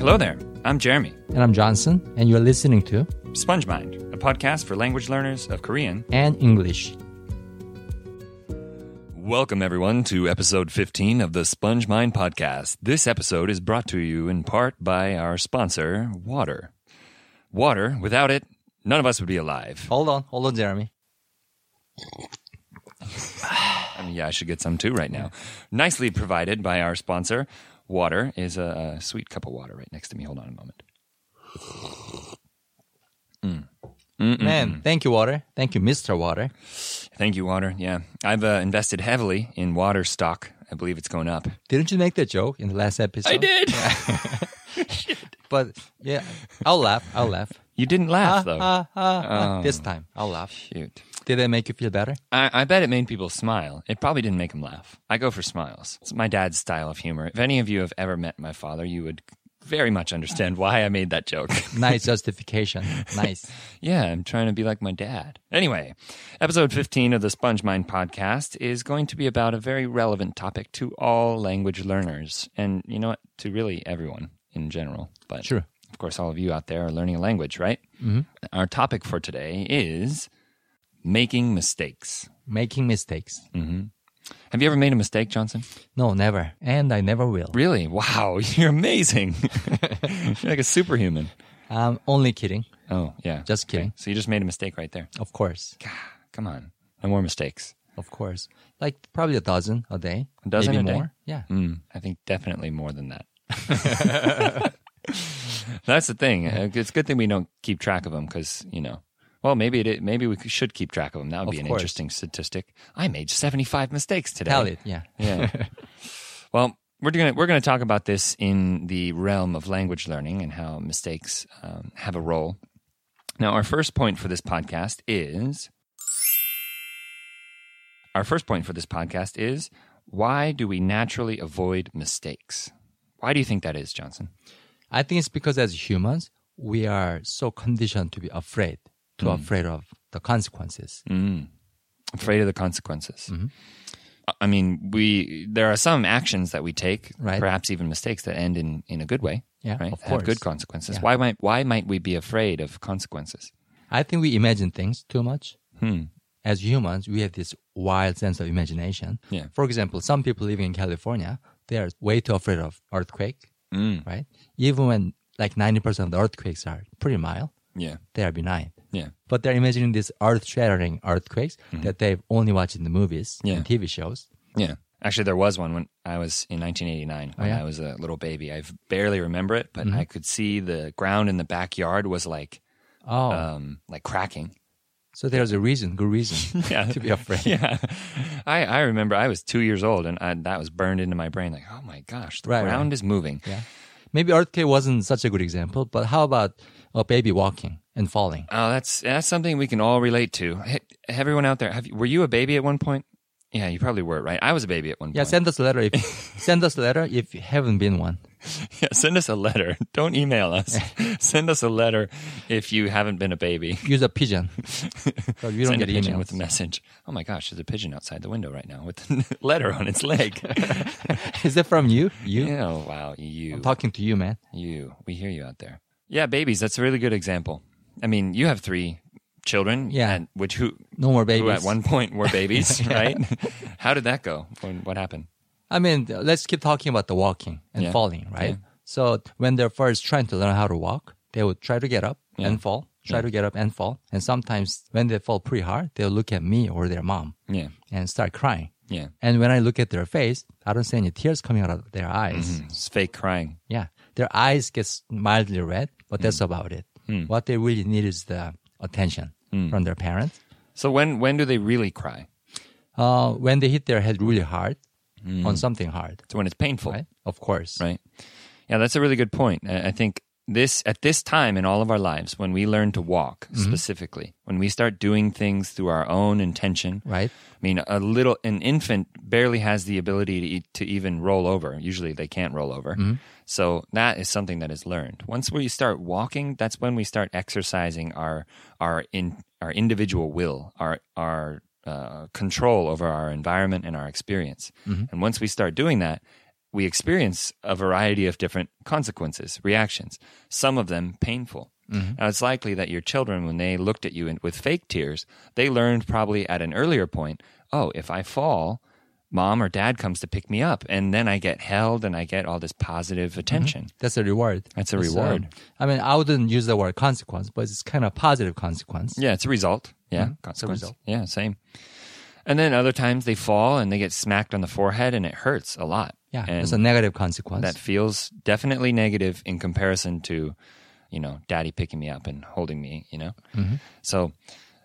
Hello there. I'm Jeremy. And I'm Johnson, and you're listening to Sponge Mind, a podcast for language learners of Korean. and English. Welcome, everyone, to episode 15 of the Sponge Mind podcast. This episode is brought to you in part by our sponsor, water. Water, without it, none of us would be alive. Hold on, hold on, Jeremy. I mean, yeah, I should get some too right now. Nicely provided by our sponsor. Water is a, a sweet cup of water right next to me. Hold on a moment. Man, thank you, Water. Thank you, Mr. Water. Thank you, Water. Yeah, I've uh, invested heavily in water stock. I believe it's going up. Didn't you make that joke in the last episode? I did. But yeah, I'll laugh. I'll laugh. You didn't laugh though. Ah, ah, ah. This time, I'll laugh. Shoot. Did that make you feel better? I, I bet it made people smile. It probably didn't make them laugh. I go for smiles. It's my dad's style of humor. If any of you have ever met my father, you would very much understand why I made that joke. Nice justification. Nice. yeah, I'm trying to be like my dad. Anyway, episode 15 of the Sponge Mind podcast is going to be about a very relevant topic to all language learners. And you know what? To really everyone in general. But Sure. of course, all of you out there are learning a language, right? Mm-hmm. Our topic for today is making mistakes. Making mistakes. Have you ever made a mistake, Johnson? No, never. And I never will. Really? Wow, you're amazing. you're like a superhuman. I'm only kidding. Oh, yeah. Just kidding. So you just made a mistake right there. Of course. Come on. No more mistakes. Of course. Like probably a dozen a day. A dozen Maybe a day? more. Yeah. Mm, I think definitely more than that. That's the thing. It's a good thing we don't keep track of them because, you know, well, maybe it, maybe we should keep track of them. That would be an course. interesting statistic. I made 75 mistakes today. Tell it. Yeah. Yeah. well, we're gonna we're gonna talk about this in the realm of language learning and how mistakes um, have a role. Now, our first point for this podcast is our first point for this podcast is why do we naturally avoid mistakes? Why do you think that is, Johnson? I think it's because as humans, we are so conditioned to be afraid, too Mm. afraid of the consequences. Afraid of the consequences. I mean, we there are some actions that we take, Right. perhaps even mistakes that end in, in a good way. Yeah, right. of Have good consequences. Yeah. Why might why might we be afraid of consequences? I think we imagine things too much. Hmm. As humans, we have this wild sense of imagination. Yeah. For example, some people living in California, they are way too afraid of earthquake, Mm. right? Even when like 90% of the earthquakes are pretty mild, Yeah. they are benign. Yeah. But they're imagining these earth-shattering earthquakes that they've only watched in the movies Mm-hmm. Yeah. and TV shows. Yeah. Actually, there was one when I was in 1989 when yeah? I was a little baby. I barely remember it, but I could see the ground in the backyard was like Oh, um, like cracking. so there's a reason, good reason Yeah. to be afraid. Yeah. I, I remember I was two years old and I, that was burned into my brain. Like, oh my gosh, the Right, ground right. is moving. Yeah. Maybe earthquake wasn't such a good example, but how about a baby walking and falling? Oh, that's that's something we can all relate to. Hey, everyone out there, have were you a baby at one point? Yeah, you probably were, right? I was a baby at one point. Yeah, point. send us a letter if send us a letter if you haven't been one. Yeah, send us a letter. Don't email us. send us a letter if you haven't been a baby. Use a pigeon. Because we don't Send a get pigeon emails. with a message. Oh my gosh, there's a pigeon outside the window right now with a letter on its leg. Is that from you? You? Yeah, oh, wow, you, I'm talking to you, man. you. We hear you out there. Yeah, babies. That's a really good example. I mean, you have three children. Yeah. and which who No more who babies. at one point were babies, right? How did that go? When, what happened? I mean, let's keep talking about the walking and Yeah. falling, right? Yeah. So when they're first trying to learn how to walk, they would try to get up Yeah. and fall, try to get up and fall. And sometimes when they fall pretty hard, they'll look at me or their mom Yeah, and start crying. yeah. And when I look at their face, I don't see any tears coming out of their eyes. It's fake crying. Yeah. Their eyes get mildly red, but Hmm. that's about it. What they really need is the attention Hmm. from their parents. So when when do they really cry? Uh, when they hit their head really hard Hmm. on something hard, So when it's painful. right? Of course. right? Yeah, that's a really good point. I think this at this time in all of our lives, when we learn to walk mm-hmm. specifically, when we start doing things through our own intention, Right. I mean, a little an infant barely has the ability to eat, to even roll over. Usually, they can't roll over. Mm-hmm. So that is something that is learned. Once we start walking, that's when we start exercising our our in our individual will, our our uh, control over our environment and our experience. Mm-hmm. And once we start doing that, we experience a variety of different consequences, reactions, some of them painful. Now, it's likely that your children, when they looked at you in, with fake tears, they learned probably at an earlier point, oh, if I fall, mom or dad comes to pick me up, and then I get held and I get all this positive attention. That's a reward. That's a It's, um, reward. I mean, I wouldn't use the word consequence, but it's kind of positive consequence. Yeah, it's a result. Yeah, Mhm. Consequence. result. Yeah, same. And then other times they fall and they get smacked on the forehead and it hurts a lot. Yeah, and it's a negative consequence. that feels definitely negative in comparison to, you know, daddy picking me up and holding me. You know, Mm-hmm. so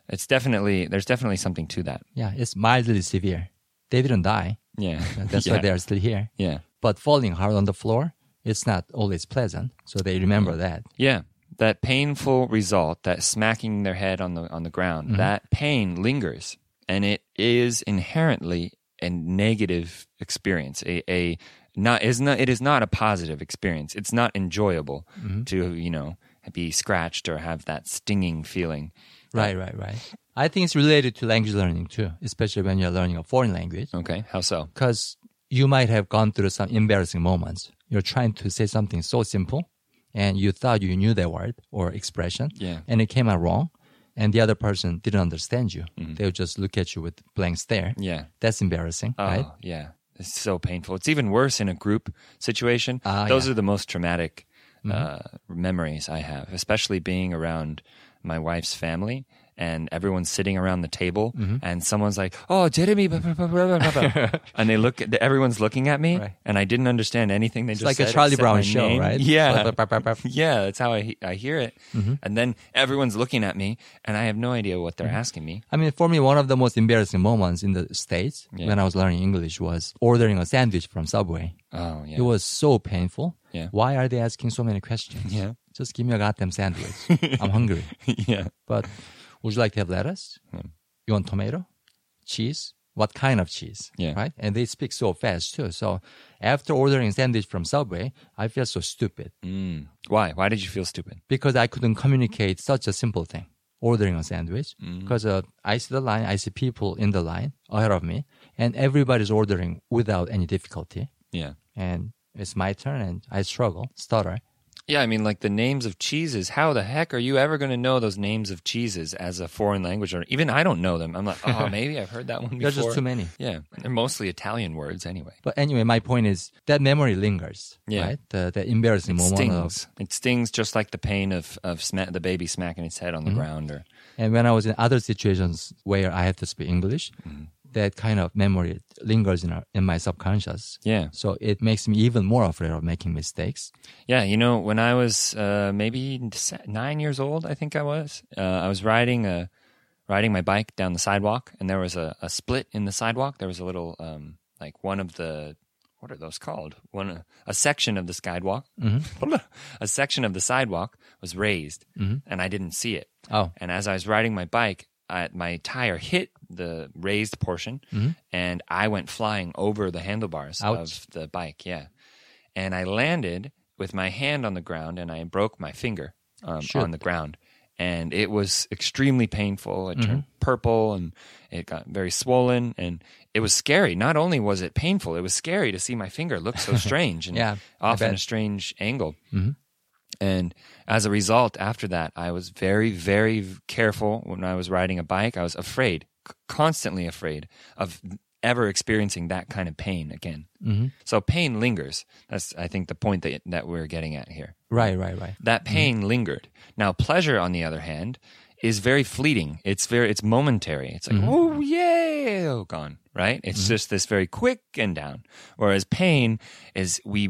it's definitely there's definitely something to that. yeah, it's mildly severe. They didn't die. Yeah, That's yeah. why they are still here. Yeah, But falling hard on the floor, it's not always pleasant. So they remember that. yeah. That painful result, that smacking their head on the on the ground, Mm-hmm. that pain lingers, and it is inherently a negative experience. A, a not is not it is not a positive experience. It's not enjoyable Mm-hmm. to you know be scratched or have that stinging feeling. Right, right, right. I think it's related to language learning too, especially when you're learning a foreign language. Okay, how so? Because you might have gone through some embarrassing moments. You're trying to say something so simple and you thought you knew that word or expression Yeah. and it came out wrong and the other person didn't understand you. They would just look at you with blank stare. Yeah. That's embarrassing, Oh, right? yeah. It's so painful. It's even worse in a group situation. Ah, Those yeah. are the most traumatic uh, memories I have, especially being around my wife's family and everyone's sitting around the table Mm-hmm. and someone's like, "Oh, Jeremy," blah, blah, blah, blah, blah, blah." and they look, at, everyone's looking at me, Right. and I didn't understand anything they It's just like a Charlie Brown show, name. right? Yeah, yeah, that's how I I hear it, Mm-hmm. and then everyone's looking at me, and I have no idea what they're asking me. I mean, for me, one of the most embarrassing moments in the States Yeah. when I was learning English was ordering a sandwich from Subway. Oh, yeah, It was so painful. Yeah. Why are they asking so many questions? Yeah. Just give me a goddamn sandwich. I'm hungry. yeah. But would you like to have lettuce? Hmm. You want tomato? Cheese? What kind of cheese? Yeah. Right? And they speak so fast too. So after ordering sandwich from Subway, I feel so stupid Mm. Why? Why did you feel stupid? because I couldn't communicate such a simple thing. Ordering a sandwich Mm. because uh, I see the line, I see people in the line ahead of me, and everybody's ordering without any difficulty. Yeah. And it's my turn, and I struggle, stutter. Yeah, I mean, like the names of cheeses. How the heck are you ever going to know those names of cheeses as a foreign language? Or even I don't know them. I'm like, oh, maybe I've heard that one before. There's just too many. Yeah, they're mostly Italian words anyway. But anyway, my point is that memory lingers. Yeah. Right? The, the embarrassing It moment of stings. It stings just like the pain of of sma- the baby smacking its head on the Mm-hmm. ground. Or And when I was in other situations where I had to speak English, Mm-hmm. That kind of memory lingers in, our, in my subconscious. yeah, So it makes me even more afraid of making mistakes. yeah. You know, when I was uh, maybe nine years old, I think I was. Uh, I was riding a riding my bike down the sidewalk, and there was a, a split in the sidewalk. There was a little um, like one of the what are those called? One a section of the sidewalk. a section of the sidewalk was raised, and I didn't see it. Oh, And as I was riding my bike, I, my tire hit the raised portion, and I went flying over the handlebars Ouch. of the bike. Yeah, and I landed with my hand on the ground, and I broke my finger um, Shoot. on the ground, and it was extremely painful. It turned Mm-hmm. purple, and it got very swollen, and it was scary. Not only was it painful, it was scary to see my finger look so strange and Yeah, off in a strange angle. And as a result, after that, I was very, very careful when I was riding a bike. I was afraid, constantly afraid of ever experiencing that kind of pain again. Mm-hmm. So pain lingers. That's, I think, the point that, that we're getting at here. right, right, right. That pain lingered. Now, pleasure, on the other hand, is very fleeting. It's very, it's momentary. It's like, oh yeah, oh, gone. Right? It's mm-hmm. just this very quick and down. Whereas pain is we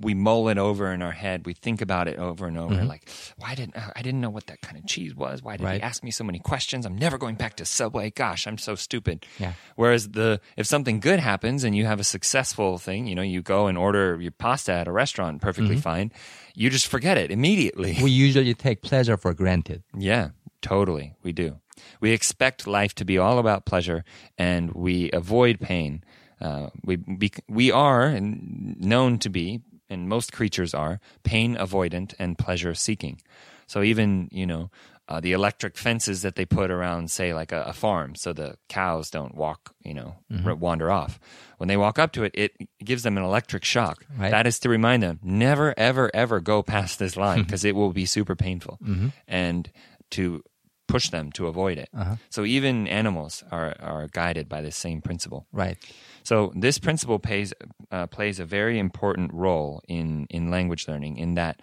we mull it over in our head. We think about it over and over. Mm-hmm. Like, why didn't I I didn't know what that kind of cheese was? Why did he ask me so many questions? I'm never going back to Subway. Gosh, I'm so stupid. Yeah. Whereas the if something good happens and you have a successful thing, you know, you go and order your pasta at a restaurant perfectly fine, you just forget it immediately. We usually take pleasure for granted. Yeah, totally. We do. We expect life to be all about pleasure, and we avoid pain. Uh, we be, we are known to be, and most creatures are, pain avoidant and pleasure seeking. So even you know uh, the electric fences that they put around, say, like a, a farm, so the cows don't walk, you know, Mm-hmm. r- wander off. When they walk up to it, it gives them an electric shock. Right. That is to remind them never, ever, ever go past this line because it will be super painful, Mm-hmm. and to push them to avoid it. Uh-huh. So even animals are are guided by this same principle. Right. So this principle plays uh, plays a very important role in in language learning in that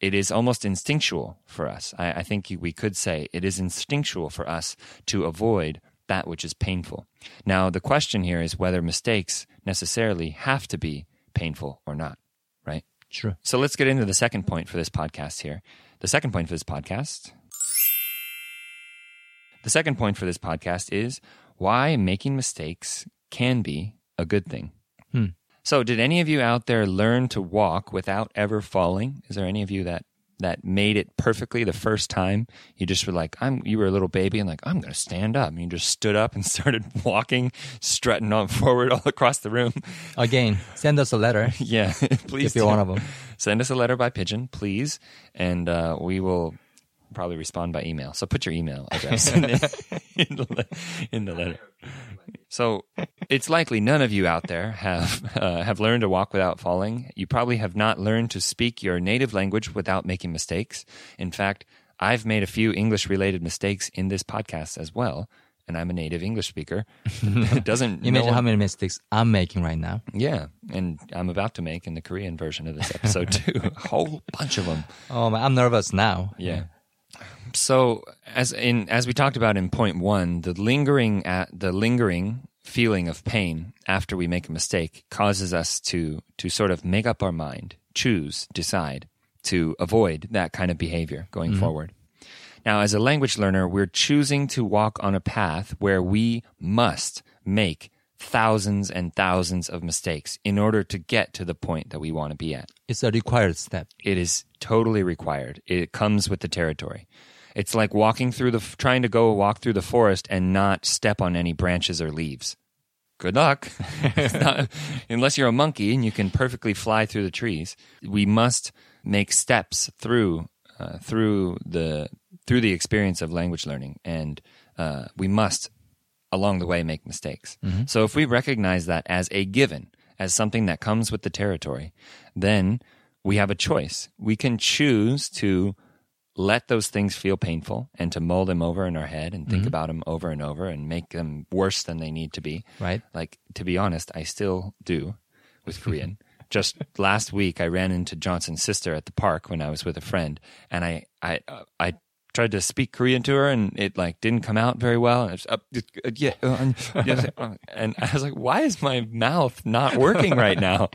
it is almost instinctual for us. I, I think we could say it is instinctual for us to avoid that which is painful. Now the question here is whether mistakes necessarily have to be painful or not, right? True. So let's get into the second point for this podcast here. The second point for this podcast. The second point for this podcast is why making mistakes can be a good thing. Hmm. So, did any of you out there learn to walk without ever falling? Is there any of you that that made it perfectly the first time? You just were like, I'm. You were a little baby and like, I'm going to stand up. And you just stood up and started walking, strutting on forward all across the room. Again, send us a letter yeah, please. if you're do. one of them. Send us a letter by pigeon, please, and uh, we will probably respond by email. So put your email address in, the, in, the, in the letter. So it's likely none of you out there have uh, have learned to walk without falling. You probably have not learned to speak your native language without making mistakes. In fact, I've made a few English related mistakes in this podcast as well, and I'm a native English speaker. It doesn't Imagine how many mistakes I'm making right now. yeah, and I'm about to make in the Korean version of this episode too. a whole bunch of them. Oh, man, I'm nervous now. Yeah. So as in as we talked about in point one, the lingering at the lingering feeling of pain after we make a mistake causes us to to sort of make up our mind, choose, decide to avoid that kind of behavior going mm-hmm. forward. Now, as a language learner, we're choosing to walk on a path where we must make thousands and thousands of mistakes in order to get to the point that we want to be at. It's a required step. It is totally required. It comes with the territory. It's like walking through the trying to go walk through the forest and not step on any branches or leaves. Good luck. Not- unless you're a monkey and you can perfectly fly through the trees. We must make steps through uh, through the through the experience of language learning, and uh, we must along the way make mistakes. So if we recognize that as a given, as something that comes with the territory, then we have a choice. We can choose to let those things feel painful and to mull them over in our head and think about them over and over and make them worse than they need to be. Right. Like, to be honest, I still do with Korean. Just last week, I ran into Johnson's sister at the park when I was with a friend, and I, I, uh, I tried to speak Korean to her, and it like didn't come out very well. And, I was, uh, uh, yeah, uh, and- uh, and I was like, "Why is my mouth not working right now?"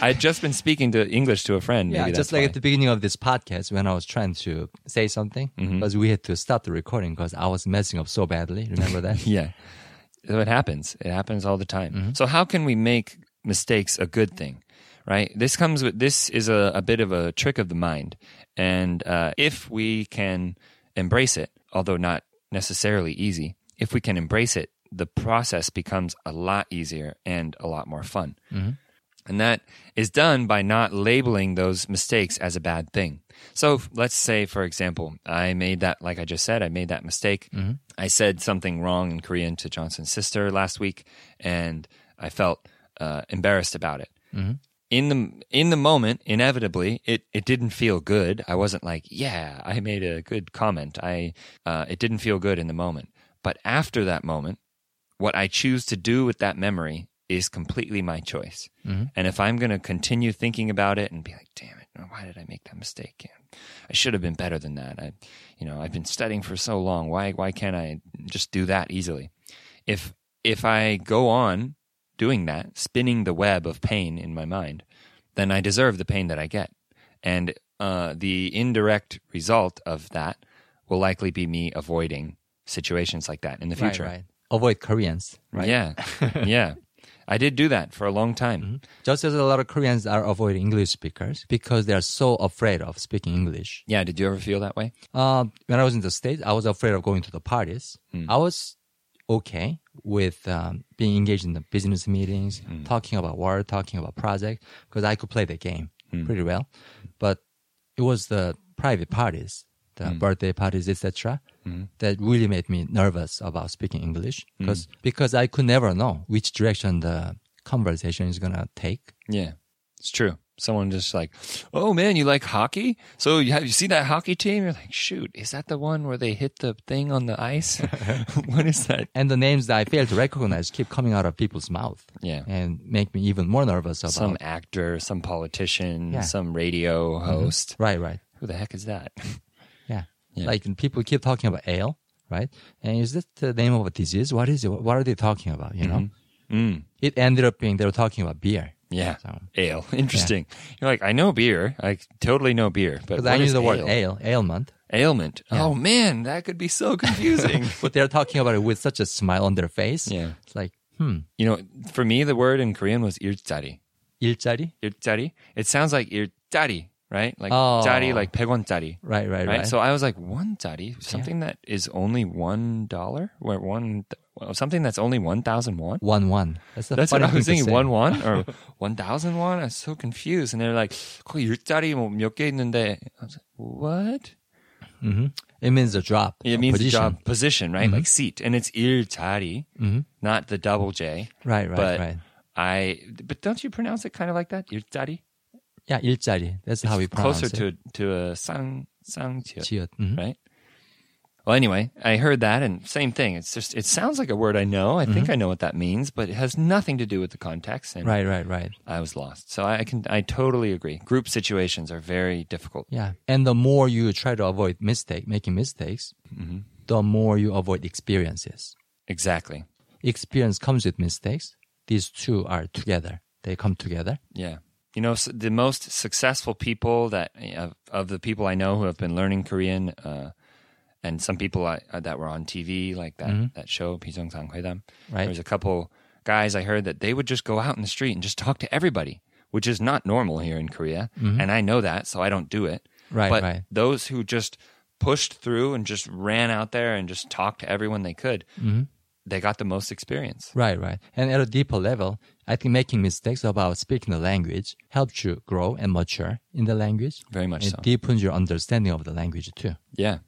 I had just been speaking to English to a friend. Yeah, just like why. at the beginning of this podcast when I was trying to say something, Mm-hmm. because we had to stop the recording because I was messing up so badly. Remember that? Yeah. So it happens. It happens all the time. Mm-hmm. So how can we make mistakes a good thing? Right? This comes with this is a, a bit of a trick of the mind. And uh, if we can embrace it, although not necessarily easy, if we can embrace it, the process becomes a lot easier and a lot more fun. And that is done by not labeling those mistakes as a bad thing. So let's say, for example, I made that, like I just said, I made that mistake. I said something wrong in Korean to Johnson's sister last week, and I felt uh, embarrassed about it. In the in the moment, inevitably, it, it didn't feel good. I wasn't like, yeah, I made a good comment. I uh, it didn't feel good in the moment. But after that moment, what I choose to do with that memory is completely my choice. And if I'm going to continue thinking about it and be like, damn it, why did I make that mistake? I should have been better than that. I, you know, I've been studying for so long. Why, why can't I just do that easily? If, if I go on doing that, spinning the web of pain in my mind, then I deserve the pain that I get. And uh, the indirect result of that will likely be me avoiding situations like that in the future. Right, right. Avoid Koreans. Right. Yeah. yeah. I did do that for a long time. Just as a lot of Koreans are avoiding English speakers because they are so afraid of speaking English. Yeah. Did you ever feel that way? Uh, when I was in the States, I was afraid of going to the parties. I was okay with um, being engaged in the business meetings, talking about work, talking about project, because I could play the game pretty well. But it was the private parties the Mm. birthday parties, etc. Mm-hmm. That really made me nervous about speaking English because because I could never know which direction the conversation is gonna take. Yeah, it's true. Someone just like, oh man, you like hockey? So you have you seen that hockey team? You're like, shoot, is that the one where they hit the thing on the ice? what is that? And the names that I fail to recognize keep coming out of people's mouth Yeah. and make me even more nervous about. Some actor, some politician, Yeah. some radio host. right, right. Who the heck is that? Yeah. Yeah. Like people keep talking about ale, right? And is this the name of a disease? What is it? What are they talking about? You know, Mm. it ended up being they were talking about beer. Yeah. So- Ale. Interesting. You're like, I know beer. I totally know beer, but Because what I knew is the word ale? ale, ailment. ailment. Oh man, that could be so confusing. But they're talking about it with such a smile on their face. yeah. It's like, hmm, You know, for me, the word in Korean was 일자리. 일자리? 일자리. It sounds like 일자리, right? Like Oh. 자리, like 100원짜리. Right, right, Right? right. So I was like, one jari, something that is only one dollar, or one, something that's only one thousand won. one, one. That's, a That's what funny I was thing to thinking. say. One won or one thousand won. I was so confused, and they're like, 거기 일자리 뭐몇개 있는데. I was like, what? Mhm. It means a drop. It a means position. Mm-hmm. job position, right? Like seat, and it's 일자리, not the double J. Right, right, but right. I, but don't you pronounce it kind of like that? 일자리. Yeah, 일자리. That's how we pronounce Closer it. to to a sang 상지읒. 지읒. Mhm. right? Well, anyway, I heard that, and same thing. It's just it sounds like a word I know. I think I know what that means, but it has nothing to do with the context, and Right, right, right. I was lost. So I can I totally agree. Group situations are very difficult. Yeah. And the more you try to avoid mistake, making mistakes, Mm-hmm. the more you avoid experiences. Exactly. Experience comes with mistakes. These two are together. They come together. Yeah. you know the most successful people that eh, of, of, the people I know who have been learning Korean, uh, and some people I, uh, that were on TV like that mm-hmm. that show Pijong Sang Right, there was a couple guys I heard that they would just go out in the street and just talk to everybody, which is not normal here in Korea, mm-hmm. and I know that, so I don't do it. Right, but right. those who just pushed through and just ran out there and just talked to everyone they could. Mm-hmm they got the most experience. Right, right. And at a deeper level, I think making mistakes about speaking the language helps you grow and mature in the language. Very much It so. deepens your understanding of the language too, Yeah.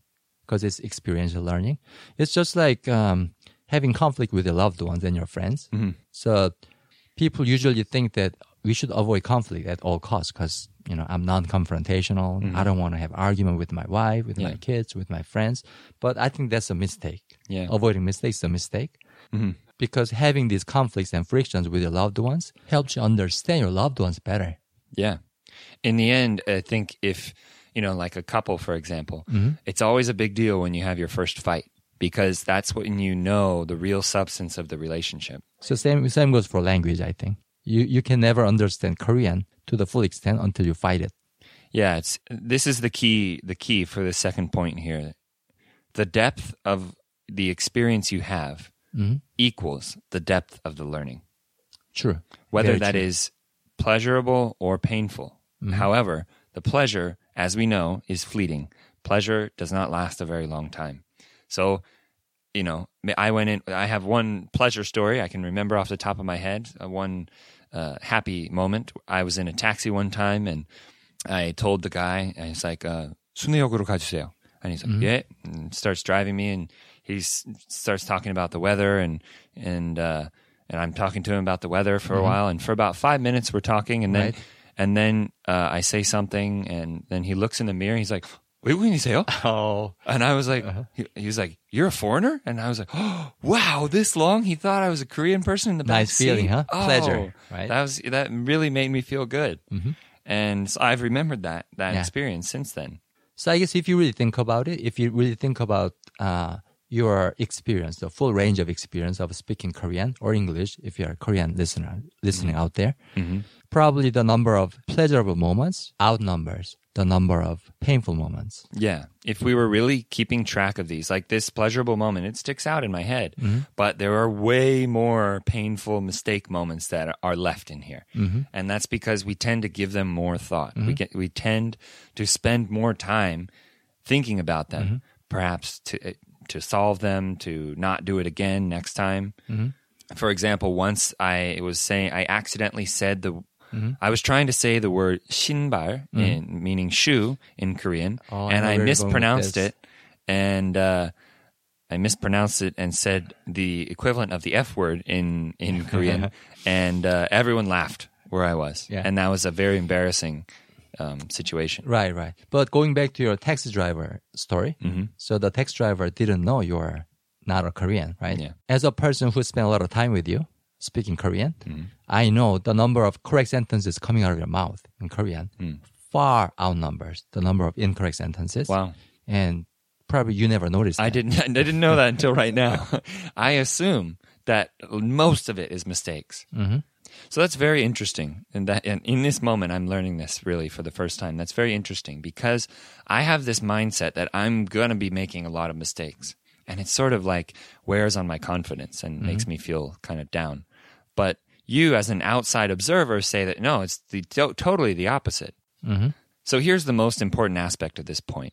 because it's experiential learning. It's just like um, having conflict with your loved ones and your friends. Mm-hmm. So people usually think that we should avoid conflict at all costs because you know I'm non-confrontational. Mm-hmm. I don't want to have argument with my wife, with my kids, with my friends. But I think that's a mistake. Yeah. Avoiding mistakes is a mistake mm-hmm. Because having these conflicts and frictions with your loved ones helps you understand your loved ones better. Yeah. In the end, I think if, you know, like a couple, for example, Mm-hmm. it's always a big deal when you have your first fight because that's when you know the real substance of the relationship. So same same goes for language. I think you you can never understand Korean to the full extent until you fight it. Yeah, it's this is the key the key for the second point here. The depth of the experience you have Mm-hmm. equals the depth of the learning. True. whether Very that true. Mm-hmm. is pleasurable or painful. However, the pleasure, as we know, is fleeting. Pleasure does not last a very long time. So, you know, I went in, I have one pleasure story I can remember off the top of my head, uh, one uh, happy moment. I was in a taxi one time and I told the guy, and he's like, uh, 순회역으로 가주세요. And he's like, yeah, and starts driving me, and he starts talking about the weather and and uh, and I'm talking to him about the weather for mm-hmm. a while, and for about five minutes we're talking, and then right. and then uh, I say something, and then he looks in the mirror, and he's like, "Wait, when you say oh?" and I was like, uh-huh. he, he, was like, "You're a foreigner," and I was like, "Oh, wow, this long." He thought I was a Korean person in the nice back feeling, seat. huh? Oh, Pleasure, right? That was that really made me feel good, mm-hmm. and so I've remembered that that yeah. experience since then. So I guess if you really think about it, if you really think about uh, your experience, the full range of experience of speaking Korean or English, if you're a Korean listener listening mm-hmm. out there, mm-hmm. probably the number of pleasurable moments outnumbers the number of painful moments. Yeah, if we were really keeping track of these, like this pleasurable moment, it sticks out in my head. Mm-hmm. But there are way more painful mistake moments that are left in here, and that's because we tend to give them more thought. We get we tend to spend more time thinking about them, perhaps to to solve them, to not do it again next time. For example, once I was saying I accidentally said the I was trying to say the word 신발, in, meaning shoe in Korean, Oh, and I where you're going with mispronounced it, and uh, I mispronounced it and said the equivalent of the F word in in Korean, and uh, everyone laughed where I was, Yeah. and that was a very embarrassing um, situation. Right, right. But going back to your taxi driver story, Mm-hmm. so the taxi driver didn't know you're not a Korean, right? Yeah. As a person who spent a lot of time with you speaking Korean, Mm-hmm. I know the number of correct sentences coming out of your mouth in Korean Mm. far outnumbers the number of incorrect sentences. Wow. And probably you never noticed. I didn't. I didn't know that until right now. I assume that most of it is mistakes. Mhm. So that's very interesting. And that, and in this moment, I'm learning this really for the first time. That's very interesting because I have this mindset that I'm gonna be making a lot of mistakes, and it sort of like wears on my confidence and makes me feel kind of down. But you, as an outside observer, say that no, it's the to- totally the opposite. Mhm. So here's the most important aspect of this point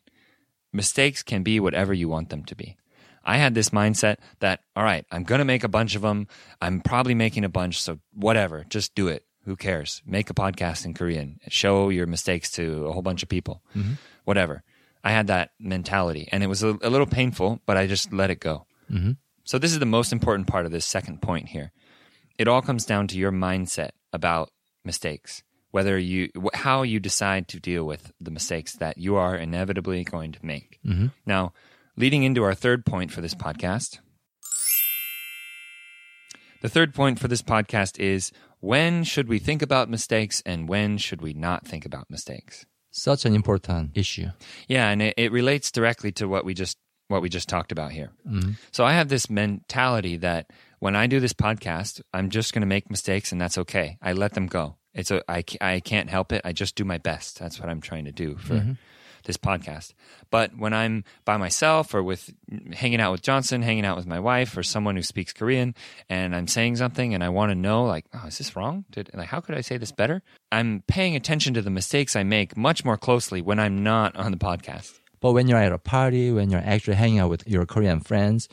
mistakes can be whatever you want them to be. I had this mindset that, all right, I'm going to make a bunch of them. I'm probably making a bunch. So whatever, just do it. Who cares? Make a podcast in Korean. Show your mistakes to a whole bunch of people. Mm-hmm. Whatever. I had that mentality and it was a, a little painful, but I just let it go. Mm-hmm. So this is the most important part of this second point here. It all comes down to your mindset about mistakes, whether you how you decide to deal with the mistakes that you are inevitably going to make. Mm-hmm. Now, leading into our third point for this podcast, the third point for this podcast is when should we think about mistakes and when should we not think about mistakes? Such an important issue. Yeah, and it, it relates directly to what we just what we just talked about here. Mm-hmm. So I have this mentality that when I do this podcast, I'm just going to make mistakes, and that's okay. I let them go. It's a, I, I can't help it. I just do my best. That's what I'm trying to do for mm-hmm. This podcast. But when I'm by myself or with hanging out with Johnson, hanging out with my wife or someone who speaks Korean, and I'm saying something and I want to know, like, oh, is this wrong? Did like how could I say this better? I'm paying attention to the mistakes I make much more closely when I'm not on the podcast. But when you're at a party, when you're actually hanging out with your Korean friends,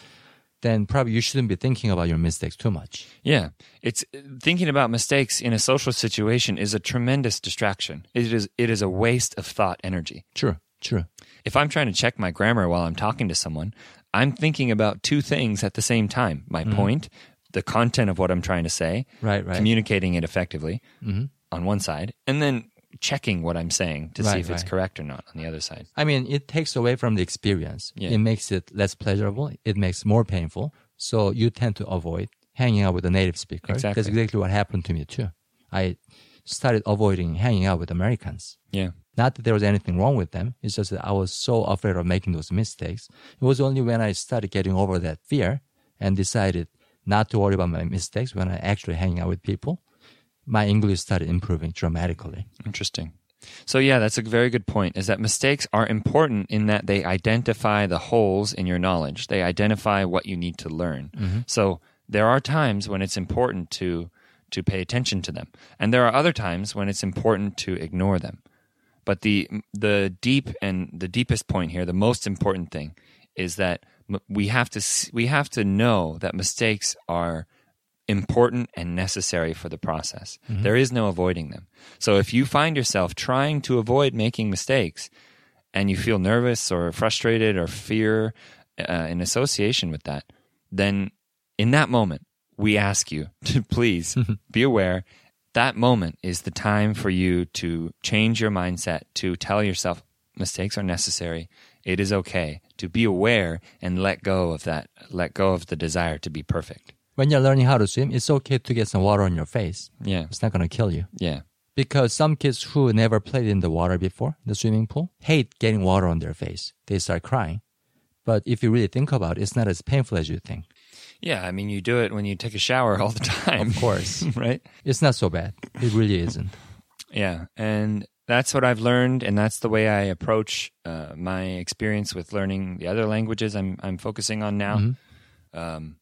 then probably you shouldn't be thinking about your mistakes too much. Yeah, it's thinking about mistakes in a social situation is a tremendous distraction. It is it is a waste of thought energy. True, true. If I'm trying to check my grammar while I'm talking to someone, I'm thinking about two things at the same time: my mm-hmm. point, the content of what I'm trying to say, Right, right. communicating it effectively mm-hmm. on one side, and then checking what I'm saying to see Right, if it's correct or not on the other side. I mean, it takes away from the experience. Yeah. It makes it less pleasurable. It makes more painful. So you tend to avoid hanging out with a native speaker. Exactly. That's exactly what happened to me too. I started avoiding hanging out with Americans. Yeah. Not that there was anything wrong with them. It's just that I was so afraid of making those mistakes. It was only when I started getting over that fear and decided not to worry about my mistakes when I actually hang out with people, my English started improving dramatically. Interesting. So yeah, that's a very good point. Is that mistakes are important in that they identify the holes in your knowledge. They identify what you need to learn. Mm-hmm. So there are times when it's important to to pay attention to them, and there are other times when it's important to ignore them. But the the deep and the deepest point here, the most important thing, is that we have to we have to know that mistakes are important and necessary for the process. There is no avoiding them. So if you find yourself trying to avoid making mistakes and you feel nervous or frustrated or fear uh, in association with that, then in that moment, we ask you to please be aware that moment is the time for you to change your mindset to tell yourself mistakes are necessary. It is okay to be aware and let go of that, let go of the desire to be perfect. When you're learning how to swim, it's okay to get some water on your face. Yeah. It's not going to kill you. Yeah. Because some kids who never played in the water before, the swimming pool, hate getting water on their face. They start crying. But if you really think about it, it's not as painful as you think. Yeah, I mean, you do it when you take a shower all the time. Of course. right? It's not so bad. It really isn't. Yeah. And that's what I've learned. And that's the way I approach uh, my experience with learning the other languages I'm, I'm focusing on now. Um,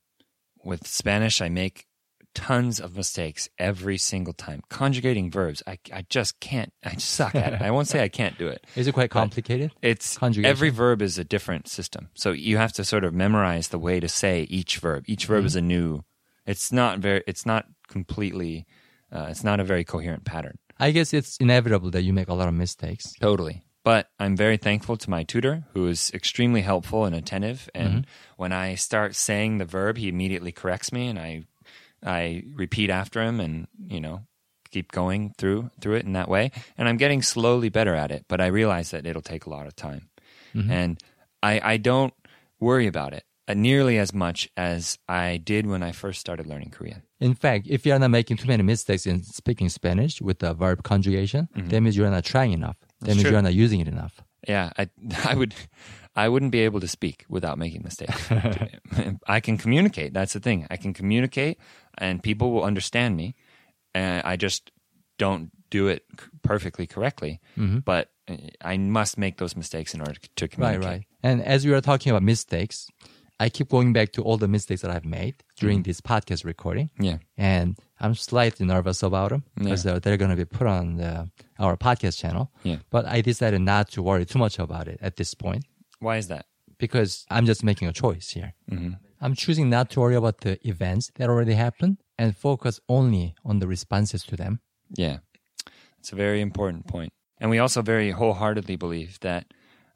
with Spanish, I make tons of mistakes every single time. Conjugating verbs, I, I just can't, I suck at it. I won't say I can't do it. Is it quite complicated? It's every verb is a different system. So you have to sort of memorize the way to say each verb. Each verb is a new. It's not very. It's not completely Uh, it's not a very coherent pattern. I guess it's inevitable that you make a lot of mistakes. Totally. But I'm very thankful to my tutor who is extremely helpful and attentive. And mm-hmm. when I start saying the verb, he immediately corrects me and I I repeat after him and, you know, keep going through through it in that way. And I'm getting slowly better at it, but I realize that it'll take a lot of time. Mm-hmm. And I I don't worry about it uh, nearly as much as I did when I first started learning Korean. In fact, if you're not making too many mistakes in speaking Spanish with the verb conjugation, mm-hmm. that means you're not trying enough. That means true. you're not using it enough. Yeah, I I would I wouldn't be able to speak without making mistakes. I can communicate. That's the thing. I can communicate, and people will understand me. And I just don't do it perfectly correctly. But uh, I must make those mistakes in order to Right, communicate. right. And as we are talking about mistakes, I keep going back to all the mistakes that I've made during this podcast recording. Yeah. And I'm slightly nervous about them because uh, they're going to be put on the, our podcast channel. Yeah. But I decided not to worry too much about it at this point Why is that? because I'm just making a choice here. I'm choosing not to worry about the events that already happened and focus only on the responses to them. Yeah, it's a very important point. And we also very wholeheartedly believe that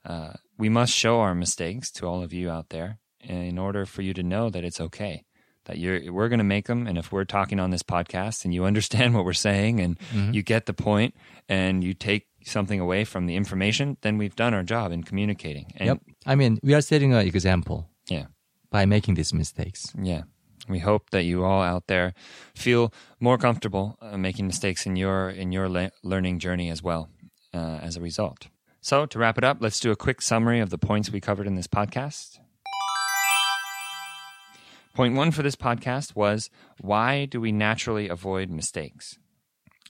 uh, we must show our mistakes to all of you out there in order for you to know that it's okay. That you're, we're going to make them. And if we're talking on this podcast and you understand what we're saying and you get the point and you take something away from the information, then we've done our job in communicating. And Yep. I mean, we are setting an example Yeah. by making these mistakes. Yeah. We hope that you all out there feel more comfortable uh, making mistakes in your in your le- learning journey as well uh, as a result. So, to wrap it up, let's do a quick summary of the points we covered in this podcast. Point 1 for this podcast was why do we naturally avoid mistakes?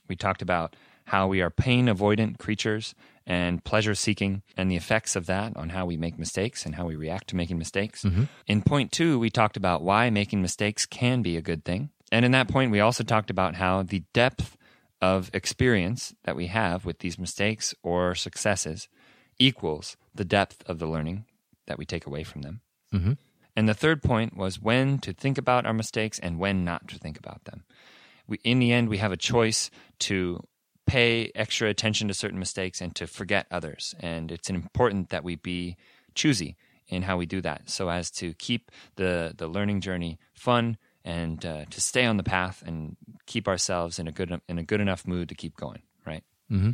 We talked about how we are pain avoidant creatures and pleasure seeking and the effects of that on how we make mistakes and how we react to making mistakes. Mm-hmm. In point two, we talked about why making mistakes can be a good thing. And in that point, we also talked about how the depth of experience that we have with these mistakes or successes equals the depth of the learning that we take away from them. Mm-hmm. And the third point was when to think about our mistakes and when not to think about them. We, in the end, we have a choice to pay extra attention to certain mistakes and to forget others. And it's important that we be choosy in how we do that so as to keep the, the learning journey fun and uh, to stay on the path and keep ourselves in a good, in a good enough mood to keep going, right? Mm-hmm.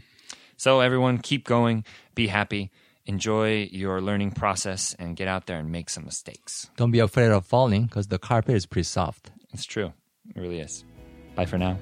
So, everyone, keep going, be happy, enjoy your learning process, and get out there and make some mistakes. Don't be afraid of falling because the carpet is pretty soft. It's true. It really is. Bye for now.